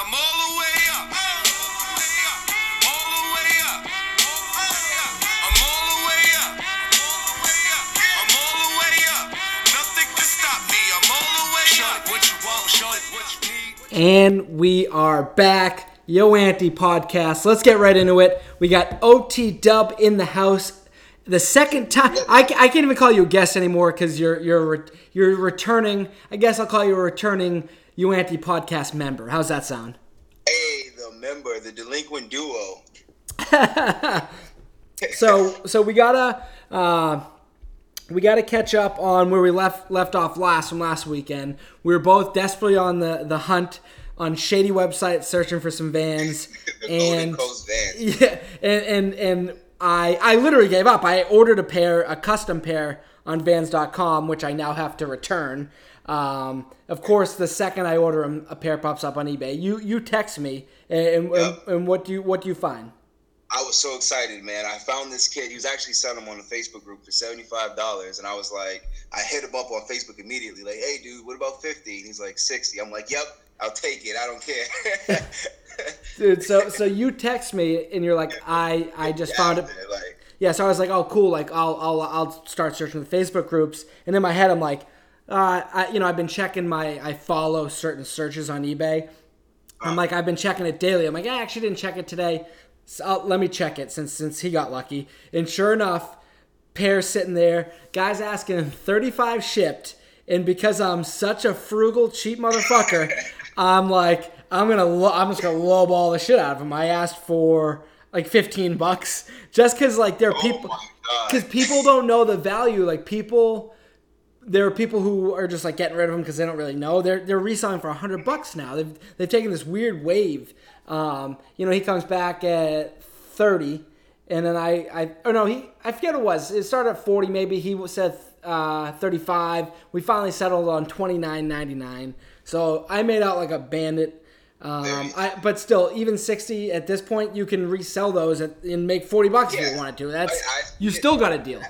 I'm all the way? And we are back. YoAnty podcast. Let's get right into it. We got OT Dub in the house. The second time, I, I can't even call you a guest anymore because you're you're you're returning. I guess I'll call you a returning YoAnty podcast member. How's that sound? Hey, the member, the delinquent duo. so so we gotta uh, we gotta catch up on where we left left off last from last weekend. We were both desperately on the the hunt on shady websites searching for some vans The and Golden Coast Vans. yeah and and and I I literally gave up. I ordered a pair a custom pair on Vans.com, which I now have to return. Um, of course, the second I order 'em, a pair pops up on eBay. You you text me and and, Yep. and what do you what do you find? I was so excited, man. I found this kid. He was actually selling them on the Facebook group for seventy-five dollars, and I was like, I hit him up on Facebook immediately, like, "Hey, dude, what about 50? And he's like, 60 I'm like, "Yep, I'll take it. I don't care." Dude, so so you text me and you're like, I I just found it. Like, Yeah, so I was like, oh cool, like I'll I'll I'll start searching the Facebook groups, and in my head I'm like, uh, I, you know, I've been checking my I follow certain searches on eBay. I'm like, I've been checking it daily. I'm like, I actually didn't check it today. So I'll, let me check it since since he got lucky. And sure enough, pair sitting there, guys asking 35 shipped, and because I'm such a frugal, cheap motherfucker, I'm like, I'm gonna, lo- I'm just gonna lowball the shit out of him. I asked for like 15 bucks, just because like there are oh people, because people don't know the value. Like people, there are people who are just like getting rid of them because they don't really know. They're they're reselling for hundred bucks now. They've they've taken this weird wave. Um, you know, he comes back at thirty, and then I I oh no he I forget what it was. It started at forty maybe. He said uh, thirty five. We finally settled on twenty nine ninety nine. So I made out like a bandit. Um, I, but still, even sixty at this point, you can resell those at, and make forty bucks if you Yeah. wanted to. That's I- I- you still got a deal.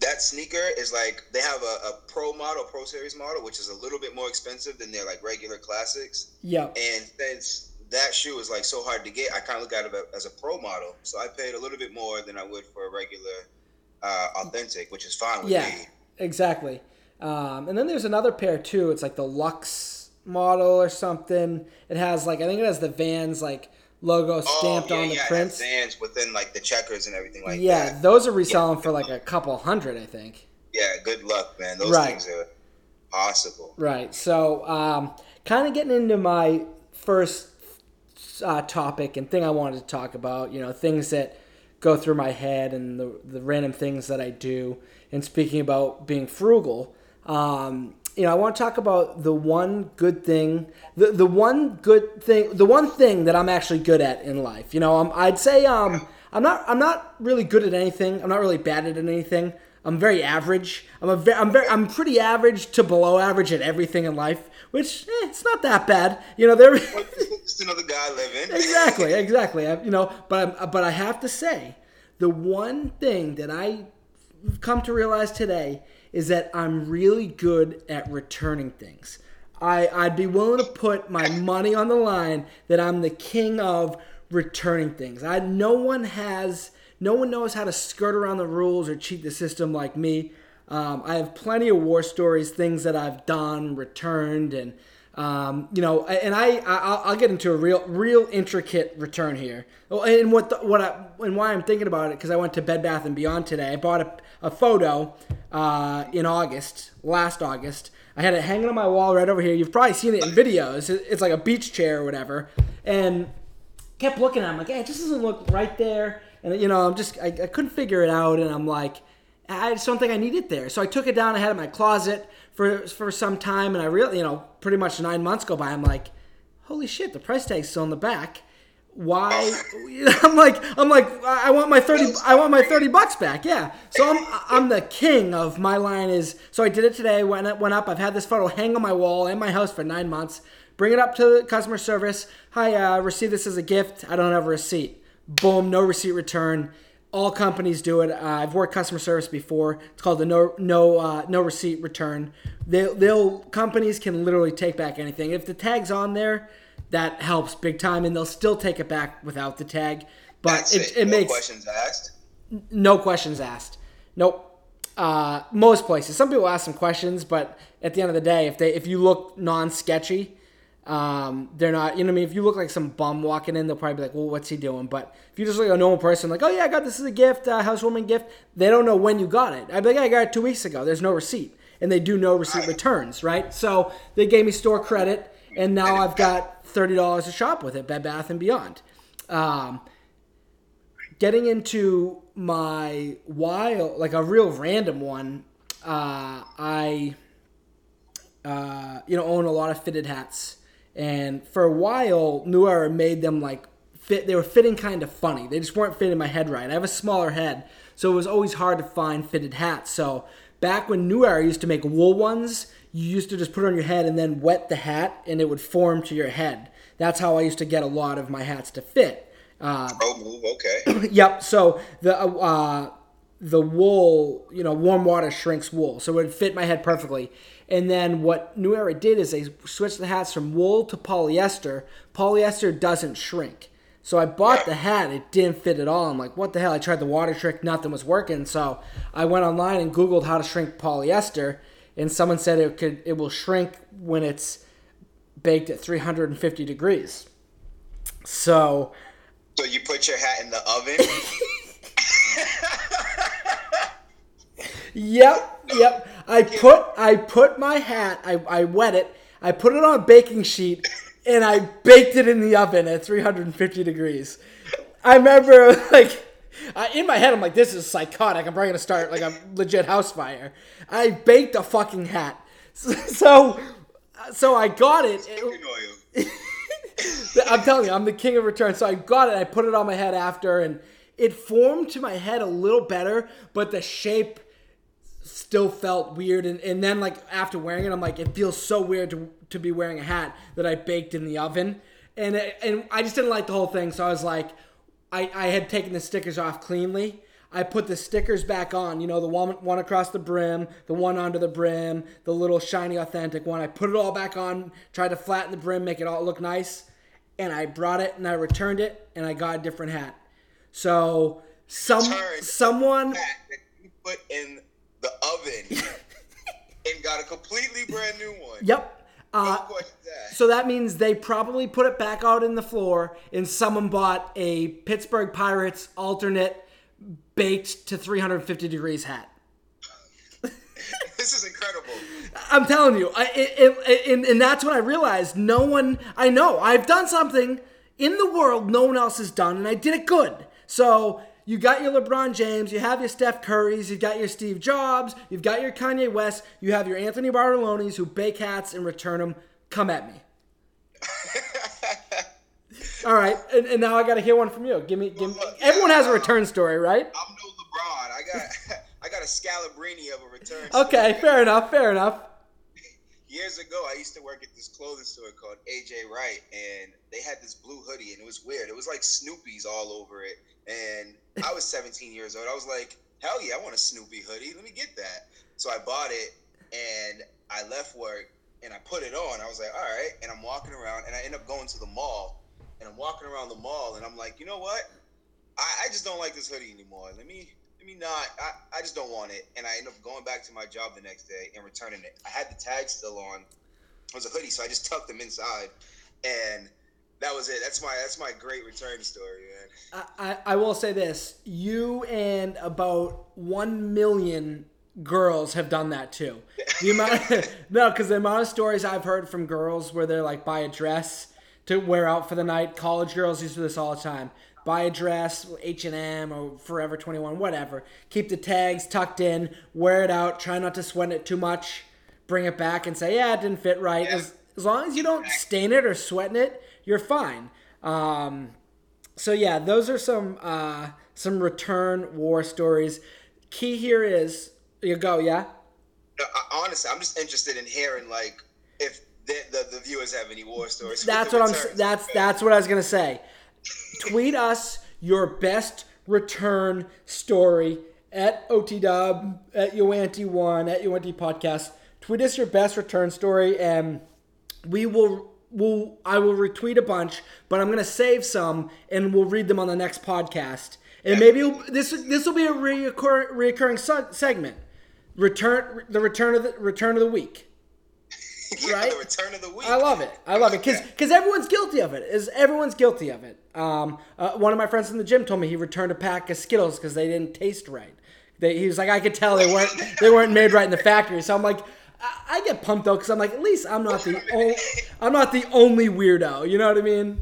that sneaker is like they have a, a pro model, pro series model, which is a little bit more expensive than their like regular classics. Yeah. And since that shoe is like so hard to get, I kind of look at it as a pro model. So I paid a little bit more than I would for a regular uh, authentic, which is fine with Yeah, me. exactly. Um, and then there's another pair too. It's like the Lux model or something. It has like I think it has the Vans like logo stamped oh, yeah, on the yeah, prints. Vans within like the checkers and everything like yeah, that. those are reselling for like a couple hundred, I think. Yeah, good luck, man. Those Right. things are possible. Right. So, um, kind of getting into my first uh, topic and thing I wanted to talk about. You know, things that go through my head and the the random things that I do. And speaking about being frugal, um, you know, I want to talk about the one good thing, the the one good thing, the one thing that I'm actually good at in life. You know, um, I'd say um, I'm not I'm not really good at anything. I'm not really bad at anything. I'm very average. I'm a ve- I'm very I'm pretty average to below average at everything in life, which eh, it's not that bad. You know, there. Just another guy living. exactly, exactly. I, you know, but I'm, but I have to say, the one thing that I come to realize today is that I'm really good at returning things. I I'd be willing to put my money on the line that I'm the king of returning things. I no one has no one knows how to skirt around the rules or cheat the system like me. Um, I have plenty of war stories, things that I've done, returned, and um, you know, and I, I I'll- I'll get into a real real intricate return here. And what the, what I and why I'm thinking about it because I went to Bed Bath and Beyond today. I bought a, a photo uh, in August, last August. I had it hanging on my wall right over here. You've probably seen it in videos. It's like a beach chair or whatever, and kept looking at it. I'm like, hey, it just doesn't look right there. And you know, I'm just I, I couldn't figure it out, and I'm like, I just don't think I need it there. So I took it down. I had it in my closet for for some time, and I really, you know, pretty much nine months go by. I'm like, holy shit, the price tag's still in the back. Why? I'm like, I'm like, I want my thirty, I want my thirty bucks back. Yeah. So I'm, I'm the king of my line is. So I did it today. Went up, went up. I've had this photo hang on my wall in my house for nine months. Bring it up to customer service. Hi, uh, receive this as a gift. I don't have a receipt. Boom, no receipt return. All companies do it. Uh, I've worked customer service before. It's called the no no uh, no receipt return. They they'll companies can literally take back anything if the tag's on there. That helps big time, and they'll still take it back without the tag. But it, it. it, no makes questions asked. no questions asked. Nope. Uh, most places. Some people ask some questions, but at the end of the day, if they if you look non-sketchy, um, they're not. You know what I mean? If you look like some bum walking in, they'll probably be like, "Well, what's he doing?" But if you just look like a normal person, like, "Oh yeah, I got this as a gift, uh, housewarming gift," they don't know when you got it. I'd be like, "I got it two weeks ago." There's no receipt, and they do no receipt returns, right? So they gave me store credit, and now I've got thirty dollars to shop with at Bed Bath and Beyond. Um, getting into my wild, like a real random one, uh, I, uh, you know, own a lot of fitted hats, and for a while, New Era made them like fit. They were fitting kind of funny. They just weren't fitting my head right. I have a smaller head, so it was always hard to find fitted hats. So back when New Era used to make wool ones, you used to just put it on your head and then wet the hat, and it would form to your head. That's how I used to get a lot of my hats to fit. Uh, Pro move, okay. Yep. So the uh, uh, the wool, you know, warm water shrinks wool, so it would fit my head perfectly. And then what New Era did is they switched the hats from wool to polyester. Polyester doesn't shrink. So I bought the hat, it didn't fit at all. I'm like, what the hell? I tried the water trick, nothing was working. So I went online and Googled how to shrink polyester, and someone said it could it will shrink when it's baked at 350 degrees. So So you put your hat in the oven. Yep, yep. I put I put my hat. I, I wet it. I put it on a baking sheet, and I baked it in the oven at 350 degrees. I remember like. I, in my head, I'm like, this is psychotic. I'm probably gonna start like a legit house fire. I baked a fucking hat, so so I got it. Oil. I'm telling you, I'm the king of returns. So I got it. I put it on my head after, and it formed to my head a little better, but the shape still felt weird. And, and then, like after wearing it, I'm like, it feels so weird to, to be wearing a hat that I baked in the oven, and it, and I just didn't like the whole thing. So I was like, I I had taken the stickers off cleanly. I put the stickers back on, you know, the one one across the brim, the one under the brim, the little shiny authentic one. I put it all back on, tried to flatten the brim, make it all look nice, and I brought it and I returned it and I got a different hat. So some someone that you put in the oven and got a completely brand new one. Yep. Uh, so that means they probably put it back out in the floor and someone bought a Pittsburgh Pirates alternate baked to 350 degrees hat. This is incredible. I'm telling you, I, it, it, and, and that's when I realized no one, I know, I've done something in the world no one else has done, and I did it good. So you got your LeBron James, you have your Steph Currys, you've got your Steve Jobs, you've got your Kanye West, you have your Anthony Bartolonis who bake hats and return them. Come at me. All right, and, and now I got to hear one from you. Give me, give me. Everyone has a return story, right? I'm no LeBron. I got I got a Scalabrine of a return. Okay, fair enough, fair enough. Years ago, I used to work at this clothing store called AJ Wright, and they had this blue hoodie, and it was weird. It was like Snoopy's all over it, and I was 17 years old. I was like, hell yeah, I want a Snoopy hoodie. Let me get that. So I bought it, and I left work, and I put it on. I was like, all right, and I'm walking around, and I end up going to the mall, and I'm walking around the mall, and I'm like, you know what? I, I just don't like this hoodie anymore. Let me let me not. I, I just don't want it. And I end up going back to my job the next day and returning it. I had the tag still on. It was a hoodie, so I just tucked them inside, and that was it. That's my that's my great return story, man. I, I, I will say this: you and about one million girls have done that too. The amount, no, because the amount of stories I've heard from girls where they're like buy a dress to wear out for the night. College girls used to do this all the time. Buy a dress, H and M or Forever Twenty One, whatever. Keep the tags tucked in, wear it out. Try not to sweat it too much. Bring it back and say, yeah, it didn't fit right. As, as long as you don't stain it or sweating it, you're fine. Um, so yeah, those are some uh, some return war stories. Key here is you go, yeah. No, I, honestly, I'm just interested in hearing like if the, the, the viewers have any war stories. That's what I'm. That's that's what I was gonna say. Tweet us your best return story at OhTeeDubb at YoAnty One at YoAnty Podcast. Tweet us your best return story, and we will will I will retweet a bunch, but I'm gonna save some and we'll read them on the next podcast. And maybe this this will be a reoccur, reoccurring se- segment. Return the return of the return of the week. Yeah, Right? the return of the week. I love it. I love it because because everyone's guilty of it. Is everyone's guilty of it? Um, uh, one of my friends in the gym told me he returned a pack of Skittles because they didn't taste right. They, he was like, I could tell they weren't they weren't made right in the factory. So I'm like, I, I get pumped though because I'm like, at least I'm not the only I'm not the only weirdo. You know what I mean?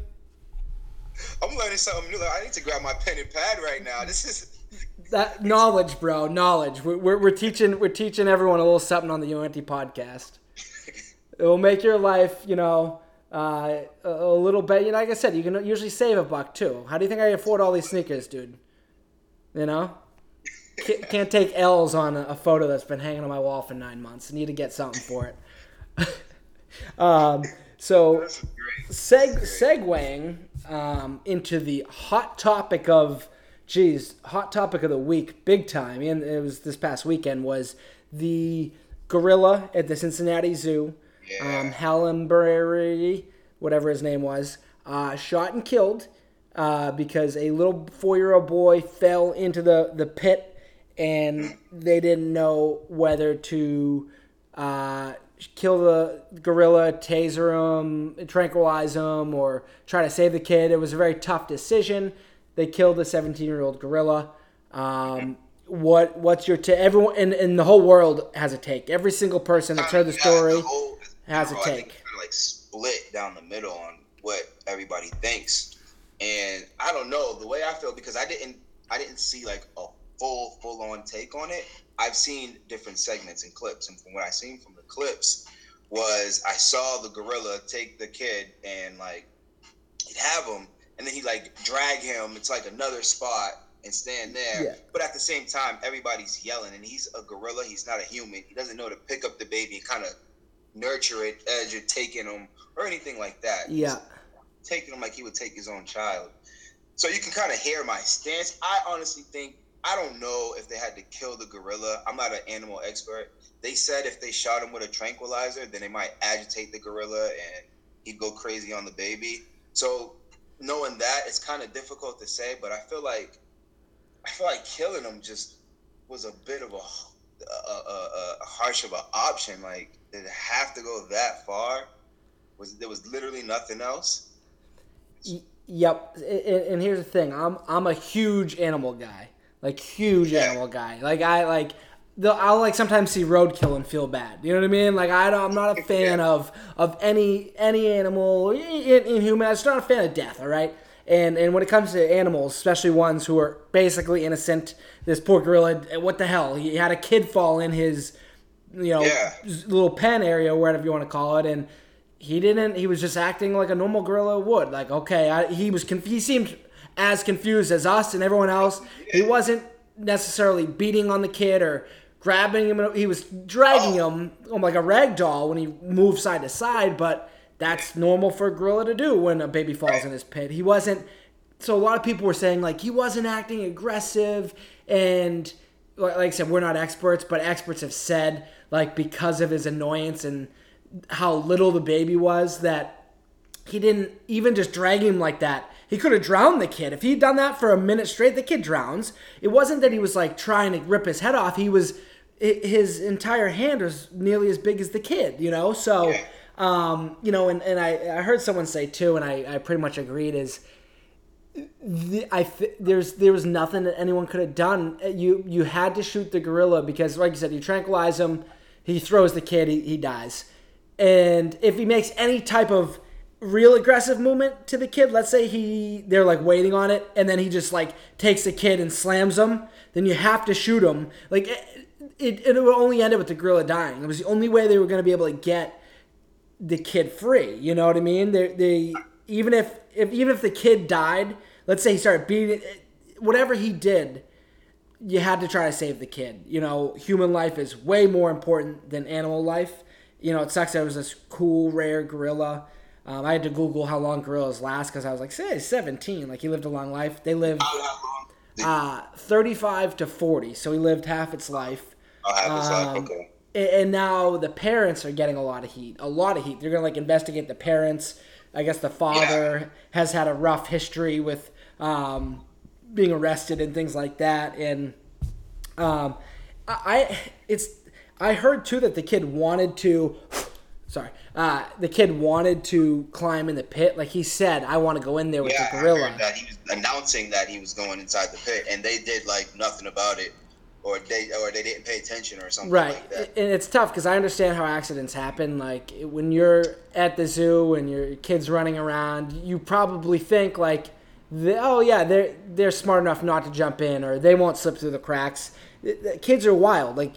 I'm learning something new. Like, I need to grab my pen and pad right now. This is That knowledge, bro, knowledge. We're, we're, we're teaching we're teaching everyone a little something on the UNT podcast. It will make your life, you know, uh, a, a little bit. You know, like I said, you can usually save a buck too. How do you think I afford all these sneakers, dude? You know, can't, take L's on a, photo that's been hanging on my wall for nine months. I need to get something for it. um, so seg segueing um, into the hot topic of geez hot topic of the week big time and it was this past weekend was the gorilla at the cincinnati zoo Yeah. um, Harambe, whatever his name was uh, shot and killed uh, because a little four-year-old boy fell into the, the pit and they didn't know whether to uh, kill the gorilla, taser him, tranquilize him, or try to save the kid. It was a very tough decision. They killed the 17-year-old gorilla. Um, what what's your take? Everyone in, in the whole world has a take. Every single person that's heard the story has a take. like split down the middle on what everybody thinks, and I don't know the way I feel because I didn't I didn't see like a full full on take on it. I've seen different segments and clips, and from what I seen from the clips was I saw the gorilla take the kid and like he'd have him, and then he like drag him. It's like another spot and stand there. Yeah. But at the same time, everybody's yelling, and he's a gorilla. He's not a human. He doesn't know to pick up the baby and kind of nurture it as you're taking him or anything like that. Yeah. He's taking him like he would take his own child. So you can kind of hear my stance. I honestly think I don't know if they had to kill the gorilla. I'm not an animal expert. They said if they shot him with a tranquilizer, then they might agitate the gorilla and he'd go crazy on the baby. So knowing that, it's kind of difficult to say. But I feel like I feel like killing him just was a bit of a, a, a, a harsh of an option. Like did it have to go that far? Was there was literally nothing else? Yep. And here's the thing. I'm I'm a huge animal guy. Like huge animal guy. Like I like the I'll like sometimes see roadkill and feel bad. You know what I mean? Like I don't, I'm not a fan of of any any animal in, in human. I'm just not a fan of death. All right. And and when it comes to animals, especially ones who are basically innocent, this poor gorilla, what the hell? He had a kid fall in his, you know, Yeah. little pen area, whatever you want to call it, and he didn't. He was just acting like a normal gorilla would. Like, okay, I, he was. Conf- he seemed as confused as us and everyone else. He wasn't necessarily beating on the kid or grabbing him. He was dragging oh. him like a rag doll when he moved side to side. But that's normal for a gorilla to do when a baby falls in his pit. He wasn't. So a lot of people were saying like he wasn't acting aggressive and like like I said, we're not experts, but experts have said like because of his annoyance and how little the baby was that he didn't even just drag him like that. He could have drowned the kid. If he'd done that for a minute straight, the kid drowns. It wasn't that he was like trying to rip his head off. He was his entire hand was nearly as big as the kid, you know? So Yeah. um, you know, and, and I, I heard someone say too, and I, I pretty much agreed is the, I there's there was nothing that anyone could have done. You you had to shoot the gorilla because, like you said, you tranquilize him, he throws the kid, he, he dies, and if he makes any type of real aggressive movement to the kid, let's say he they're like waiting on it, and then he just like takes the kid and slams him, then you have to shoot him. Like it, it, it would only end up with the gorilla dying. It was the only way they were going to be able to get the kid free. You know what I mean? They they even if if even if the kid died, let's say he started beating whatever he did, you had to try to save the kid. You know, human life is way more important than animal life. You know, it sucks that it was this cool, rare gorilla. Um, I had to Google how long gorillas last because I was like, say, 17. Like, he lived a long life. They lived How long? Did, uh, 35 to 40, so he lived half its life. I'll have his life. um, Okay. and now the parents are getting a lot of heat. A lot of heat. They're gonna like investigate the parents. I guess the father has had a rough history with um, being arrested and things like that. And um, I, I it's I heard too that the kid wanted to. Sorry, uh, the kid wanted to climb in the pit. Like he said, I want to go in there with Yeah, the gorilla. that he was announcing that he was going inside the pit, and they did like nothing about it, or they or they didn't pay attention or something Right, like that. and it's tough because I understand how accidents happen. Like when you're at the zoo and your kids running around, you probably think like, "Oh yeah, they're they're smart enough not to jump in, or they won't slip through the cracks." Kids are wild. Like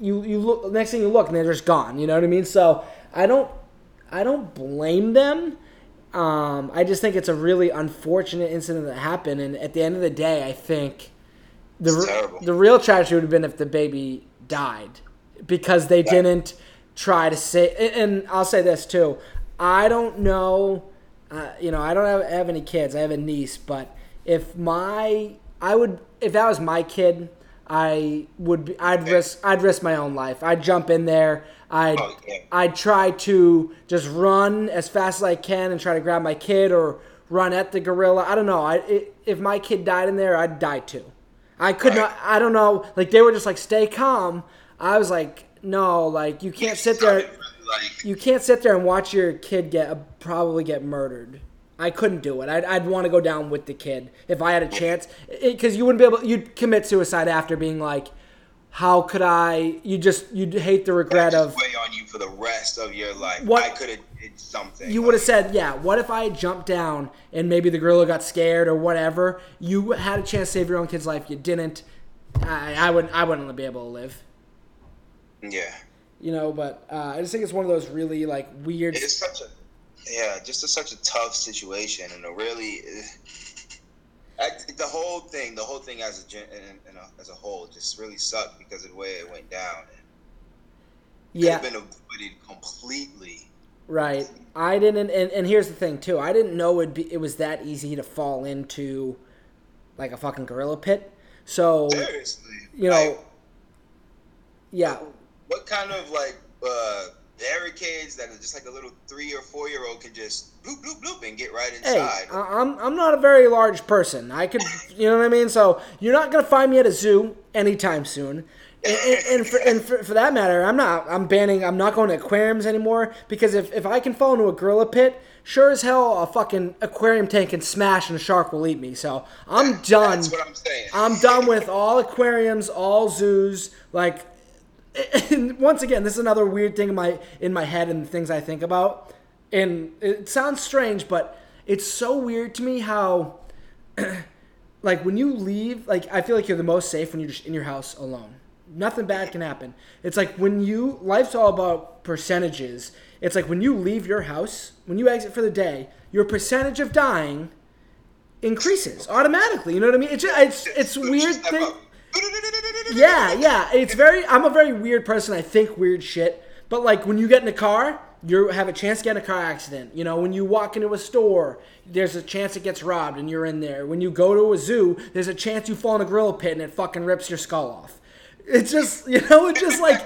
you you look next thing you look and they're just gone. You know what I mean? So I don't I don't blame them. Um, I just think it's a really unfortunate incident that happened, and at the end of the day, I think the the real tragedy would have been if the baby died because they didn't try to say. And, and I'll say this too: I don't know. Uh, you know, I don't have, have any kids. I have a niece, but if my I would if that was my kid, I would be, I'd risk I'd risk my own life. I'd jump in there. I'd Oh, yeah. I'd try to just run as fast as I can and try to grab my kid or run at the gorilla. I don't know. I i if my kid died in there, I'd die too. I could Right. not. I don't know. Like they were just like stay calm. I was like no. Like you can't sit there. Like, You can't sit there and watch your kid get uh, probably get murdered. I couldn't do it. I'd, I'd want to go down with the kid if I had a chance, because you wouldn't be able. You'd commit suicide after being like, "How could I?" You just you'd hate the regret of. weigh on you for the rest of your life. What- I could have did something. You would have said, "Yeah." What if I jumped down and maybe the gorilla got scared or whatever? You had a chance to save your own kid's life. You didn't. I, I wouldn't. I wouldn't be able to live. Yeah, You know, but uh, I just think it's one of those really like weird. it's such a yeah, just a, such a tough situation, and a really. I, the whole thing, the whole thing as a, gen- in, in a as a whole, just really sucked because of the way it went down. It yeah. been avoided completely. Right. I didn't, and, and here's the thing too. I didn't know it'd be, it was that easy to fall into, like a fucking gorilla pit. So Seriously, you know, Like, yeah, what kind of like uh, barricades that are just like a little three or four year old can just bloop bloop bloop and get right hey, inside? I- I'm I'm not a very large person. I could, you know what I mean. So you're not gonna find me at a zoo anytime soon. And, and, and, for, and for, for that matter, I'm not. I'm banning. I'm not going to aquariums anymore because if, if I can fall into a gorilla pit, sure as hell a fucking aquarium tank can smash and a shark will eat me. So I'm done. That's what I'm saying. I'm done with all aquariums, all zoos. Like, and once again, this is another weird thing in my in my head and the things I think about. And it sounds strange, but it's so weird to me how, like, when you leave, like, I feel like you're the most safe when you're just in your house alone. Nothing bad can happen. It's like when you life's all about percentages. It's like when you leave your house, when you exit for the day, your percentage of dying increases automatically. You know what I mean? It's just, it's it's weird thing. Uh, Yeah, yeah. It's very. I'm a very weird person. I think weird shit. But like when you get in a car, you have a chance to get in a car accident. You know, when you walk into a store, there's a chance it gets robbed and you're in there. When you go to a zoo, there's a chance you fall in a gorilla pit and it fucking rips your skull off. It's just, you know, it's just like,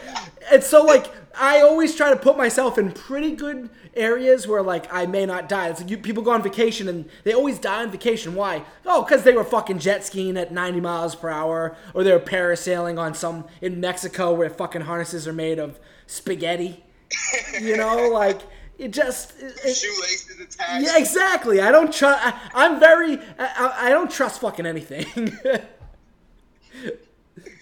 it's so like, I always try to put myself in pretty good areas where like I may not die. It's like you, people go on vacation and they always die on vacation. Why? Oh, because they were fucking jet skiing at 90 miles per hour, or they were parasailing on some in Mexico where fucking harnesses are made of spaghetti. You know, like it just. It, it- Shoelaces attached. yeah, exactly. I don't trust. I'm very. I, I- I don't trust fucking anything.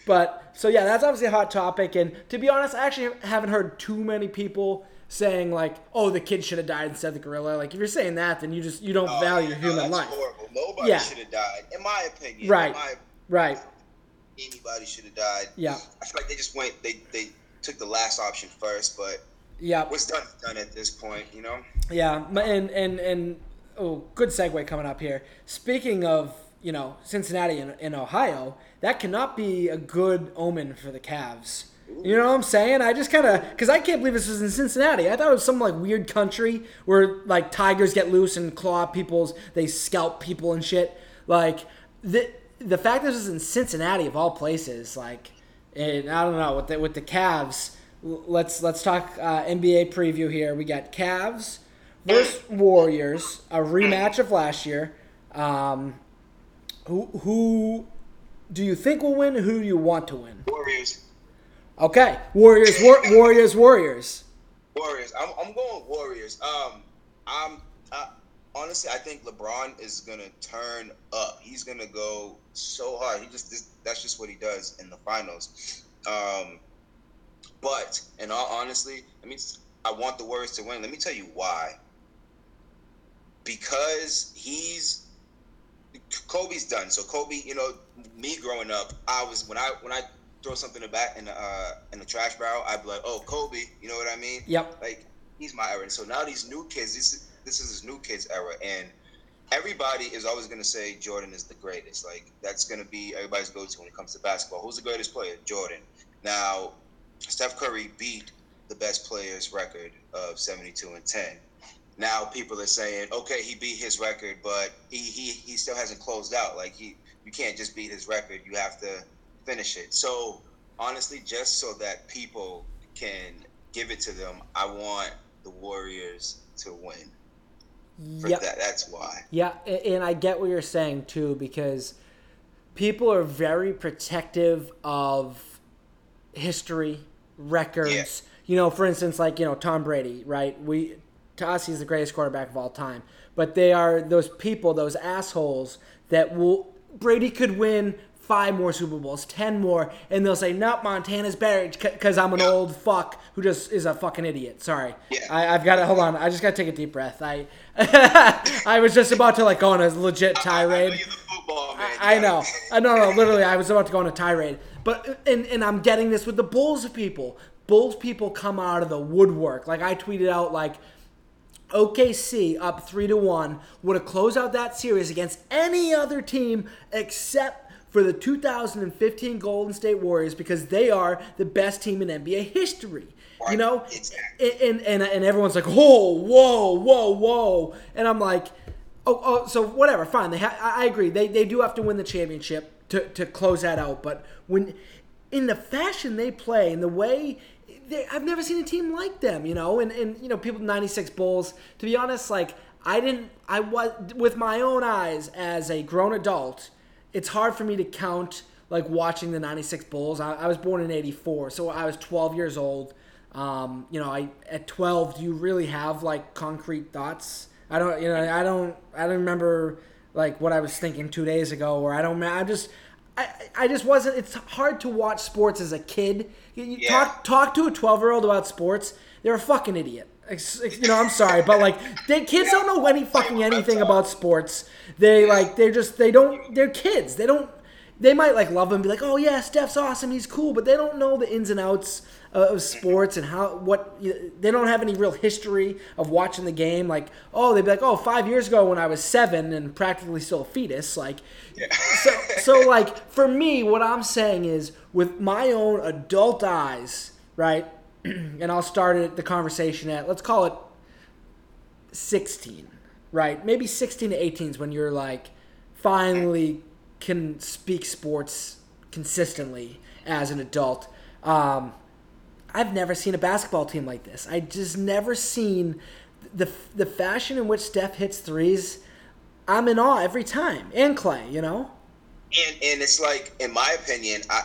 but so yeah, that's obviously a hot topic. And to be honest, I actually haven't heard too many people saying like, "Oh, the kid should have died instead of the gorilla." Like if you're saying that, then you just you don't Oh, value no, human life. Horrible. Nobody Yeah. should have died, in my opinion. Right. My, Right. anybody should have died. Yeah. I feel like they just went. They they took the last option first, but Yeah. what's done is done at this point. You know. Yeah, and and and oh, good segue coming up here. Speaking of you know Cincinnati and, and Ohio, that cannot be a good omen for the Cavs. You know what I'm saying? I just kind of because I can't believe this was in Cincinnati. I thought it was some like weird country where like tigers get loose and claw people's, they scalp people and shit. Like the the fact that this is in Cincinnati of all places, like, and I don't know with the with the Cavs. Let's let's talk uh, NBA preview here. We got Cavs versus Warriors, a rematch of last year. Um, who who do you think will win? Who do you want to win? Warriors. Okay, Warriors, war, Warriors, Warriors. Warriors. I'm, I'm going Warriors. Um, I'm honestly, I think LeBron is gonna turn up. He's gonna go so hard. He just this, that's just what he does in the finals. Um, but in all honestly, I mean, I want the Warriors to win. Let me tell you why. Because he's Kobe's done. So Kobe, you know, me growing up, I was when I when I throw something in the back in the uh, in the trash barrel, I'd be like, "Oh, Kobe," you know what I mean? Yep. Like he's my era. And so now these new kids, this this is his new kids era, and everybody is always gonna say Jordan is the greatest. Like that's gonna be everybody's go-to when it comes to basketball. Who's the greatest player? Jordan. Now, Steph Curry beat the best player's record of 72 and 10. Now people are saying, okay, he beat his record, but he he, he still hasn't closed out. Like he, you can't just beat his record. You have to finish it. So honestly, just so that people can give it to them, I want the Warriors to win. For Yep. that, that's why. Yeah, and I get what you're saying too because people are very protective of history, records. Yeah. You know, for instance, like you know Tom Brady, right? We to us he's the greatest quarterback of all time, but they are those people, those assholes that will Brady could win five more Super Bowls, ten more, and they'll say, "Nope, Montana's better because I'm an old fuck who just is a fucking idiot." Sorry, Yeah. I, I've got to hold on. I just got to take a deep breath. I I was just about to like go on a legit I, I tirade. football man. I know. Uh, I know. No, literally, I was about to go on a tirade. But and and I'm getting this with the Bulls people. Bulls people come out of the woodwork. Like I tweeted out, like OKC up three to one would have closed out that series against any other team except for the 2015 Golden State Warriors because they are the best team in NBA history. You know, and, and and everyone's like, "Whoa, whoa, whoa, whoa," and I'm like, "Oh, oh so whatever, fine." They ha- I I agree. They they do have to win the championship to to close that out. But when in the fashion they play and the way they, I've never seen a team like them, you know, and and you know people 96 Bulls. To be honest, like I didn't I was with my own eyes as a grown adult. It's hard for me to count like watching the 96 Bulls. I, I was born in 84, so I was 12 years old. Um, you know, I at 12, do you really have like concrete thoughts? I don't, you know, I don't, I don't remember like what I was thinking two days ago, or I don't, I just, I, I just wasn't. It's hard to watch sports as a kid. You, you Yeah. talk, talk to a 12 year old about sports, they're a fucking idiot. You know, I'm sorry, but like, they kids don't know any fucking anything about sports. They like, they're just, they don't, they're kids. They don't, they might like love him, and be like, oh yeah, Steph's awesome, he's cool, but they don't know the ins and outs of sports and how what they don't have any real history of watching the game. Like, oh, they'd be like, oh, five years ago when I was seven and practically still a fetus, like. So, so like for me, what I'm saying is, with my own adult eyes, right, and I'll start it, the conversation at let's call it 16, right? Maybe 16 to 18 is when you're like finally can speak sports consistently as an adult. Um, I've never seen a basketball team like this. I just never seen the the fashion in which Steph hits threes. I'm in awe every time, and Klay, you know. And and it's like, in my opinion, I,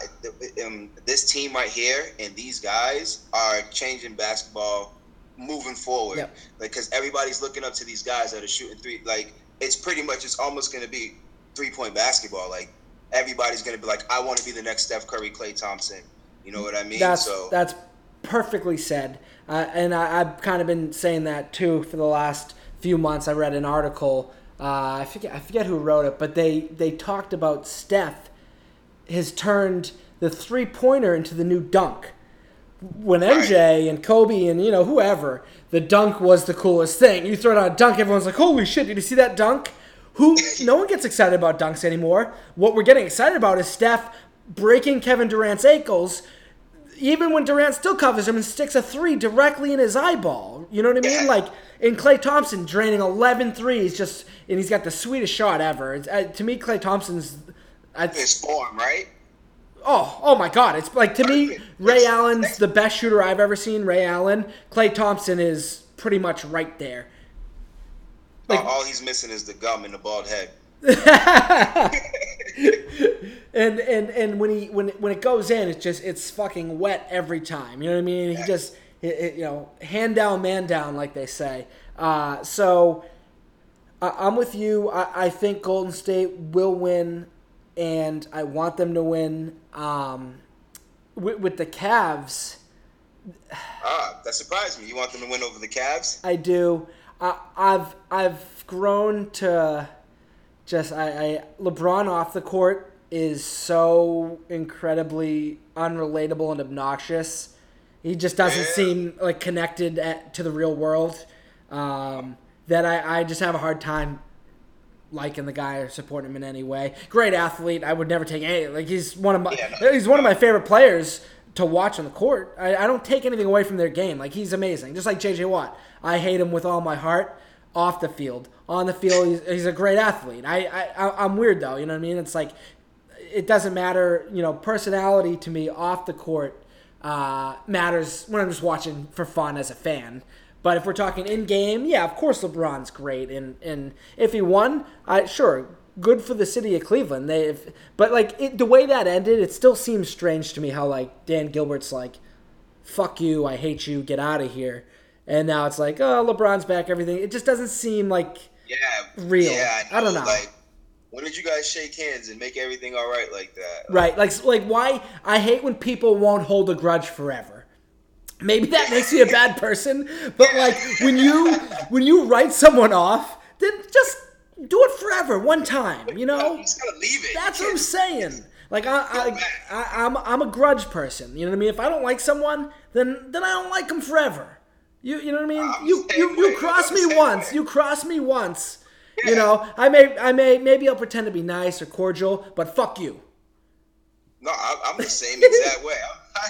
um, this team right here and these guys are changing basketball, moving forward. Yep. Like, because everybody's looking up to these guys that are shooting three. Like, it's pretty much, it's almost going to be three point basketball. Like, everybody's to be like, I want to be the next Steph Curry, Klay Thompson. You know what I mean? That's so that's perfectly said, uh, and I, I've kind of been saying that too for the last few months. I read an article. Uh, I forget I forget who wrote it, but they they talked about Steph has turned the three pointer into the new dunk. When MJ and Kobe and you know whoever, the dunk was the coolest thing. You throw it down a dunk, everyone's like, "Holy shit! Did you see that dunk?" Who? No one gets excited about dunks anymore. What we're getting excited about is Steph breaking Kevin Durant's ankles, even when Durant still covers him and sticks a three directly in his eyeball. You know what I mean? Like in Klay Thompson draining 11 threes, just and he's got the sweetest shot ever. It's, uh, to me, Klay Thompson's. I, his form, right? Oh, oh my God! It's like to me, Ray Allen's the best shooter I've ever seen. Ray Allen, Klay Thompson is pretty much right there. All, all he's missing is the gum and the bald head. and and and when he when when it goes in, it's just it's fucking wet every time. You know what I mean? He just it, it, you know hand down, man down, like they say. Uh, so I, I'm with you. I, I think Golden State will win, and I want them to win. Um, with, with the Cavs. Ah, that surprised me. You want them to win over the Cavs? I do. I, I've I've grown to just I, I LeBron off the court is so incredibly unrelatable and obnoxious. He just doesn't Yeah. seem like connected at, to the real world. Um, that I, I just have a hard time liking the guy or supporting him in any way. Great athlete. I would never take any like he's one of my Yeah, no. he's one of my favorite players to watch on the court. I, I don't take anything away from their game. Like he's amazing. Just like JJ Watt. I hate him with all my heart off the field. On the field he's, he's a great athlete. I, I I'm weird though, you know what I mean? It's like it doesn't matter, you know, personality to me off the court uh, matters when I'm just watching for fun as a fan. But if we're talking in game, yeah, of course LeBron's great, and and if he won, I sure good for the city of Cleveland. They, if, but like it, the way that ended, it still seems strange to me how like Dan Gilbert's like, "Fuck you, I hate you, get out of here," and now it's like, oh, LeBron's back, everything. It just doesn't seem like Yeah. Real. Yeah, I don't know. Like, when did you guys shake hands and make everything all right like that? Right, like like why I hate when people won't hold a grudge forever. Maybe that makes me a bad person, but like when you when you write someone off, then just do it forever, one time. You know, just gotta leave it. that's what I'm saying. Like I, I, I I'm I'm a grudge person. You know what I mean? If I don't like someone, then then I don't like them forever. You you know what I mean? I'm You you you way. cross I'm me once. way. You cross me once. You know, I may I may maybe I'll pretend to be nice or cordial, but fuck you. No, I, I'm the same exact way. I,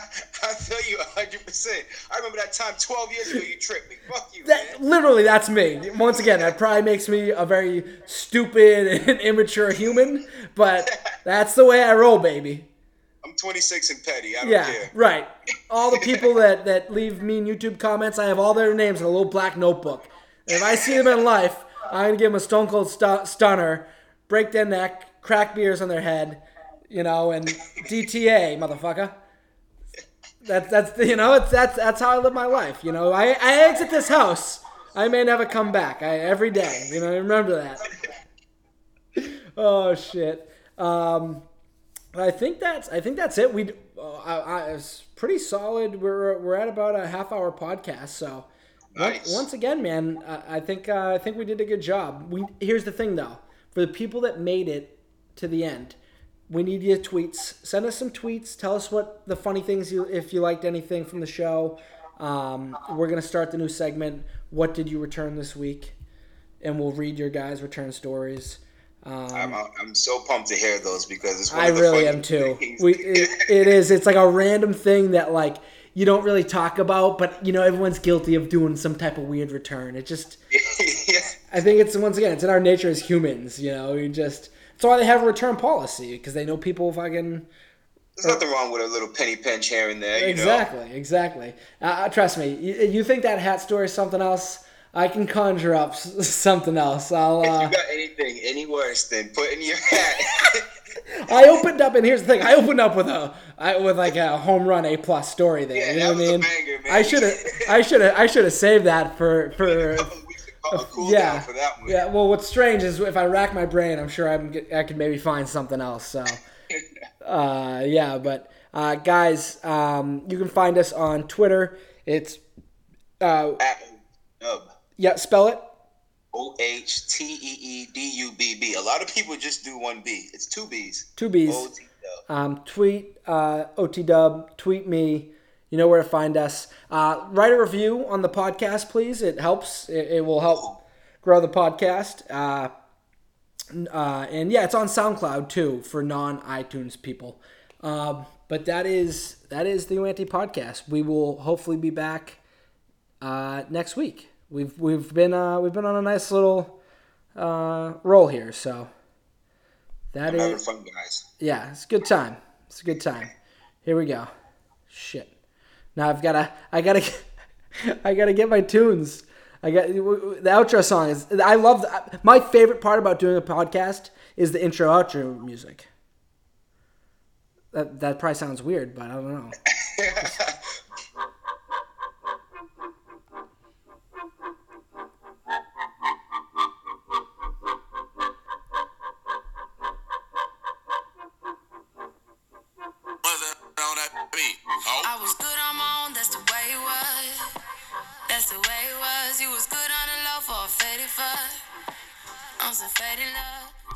I, feel you 100. percent I remember that time 12 years ago you tripped me. Fuck you, That man. literally, that's me. Once again, that probably makes me a very stupid and immature human, but that's the way I roll, baby. I'm 26 and petty. I don't Yeah, care. right. All the people that that leave mean YouTube comments, I have all their names in a little black notebook. And if I see them in life, I'm gonna give them a stone cold stu- stunner, break their neck, crack beers on their head, you know, and DTA, motherfucker. That's that's you know it's that's that's how I live my life. You know, I I exit this house. I may never come back. I every day. You know, remember that. Oh shit. Um, I think that's I think that's it. We uh, I, I, it's pretty solid. We're we're at about a half hour podcast. So Nice. once again, man, I, I think uh, I think we did a good job. We here's the thing though, for the people that made it to the end, we need your tweets. Send us some tweets. Tell us what the funny things you if you liked anything from the show. Um, we're gonna start the new segment. What did you return this week? And we'll read your guys' return stories. Um, I'm, I'm so pumped to hear those because it's one I of the really am too. things. We it, it is. It's like a random thing that like you don't really talk about, but you know everyone's guilty of doing some type of weird return. It just yeah. I think it's once again it's in our nature as humans. You know, you just that's why they have a return policy because they know people fucking There's nothing wrong with a little penny pinch here and there. You exactly exactly. Uh, Uh, trust me, you, you think that hat story is something else? I can conjure up something else. I'll. Know? If Uh, you got anything any worse than putting your hat. I opened up, and here's the thing: I opened up with a, I, with like a home run A plus story there. Yeah, you know what I mean? banger, man. I should have, I should have, I should have saved that for for. a couple of weeks to call a cool yeah, down for that one. yeah. Well, what's strange is if I rack my brain, I'm sure I'm, I can maybe find something else. So, uh, yeah. But uh, guys, um, you can find us on Twitter. It's uh, At Dub. yeah, spell it. O H T E E D U B B. A lot of people just do one B. It's two B's. Two B's. O T Dub. Um, tweet uh, OTDub, tweet me. You know where to find us. Uh, write a review on the podcast, please. It helps. It, it will help grow the podcast. Uh, uh, and yeah, it's on SoundCloud too for non iTunes people. Um, but that is that is the Anti podcast. We will hopefully be back uh, next week. We've we've been uh, we've been on a nice little uh, roll here, so that I'm is fun, guys. yeah, it's a good time. It's a good time. Here we go. Shit. Now I've gotta. I gotta. I gotta get my tunes. I got the outro song is. I love the, my favorite part about doing a podcast is the intro outro music. That that probably sounds weird, but I don't know. On some faded love.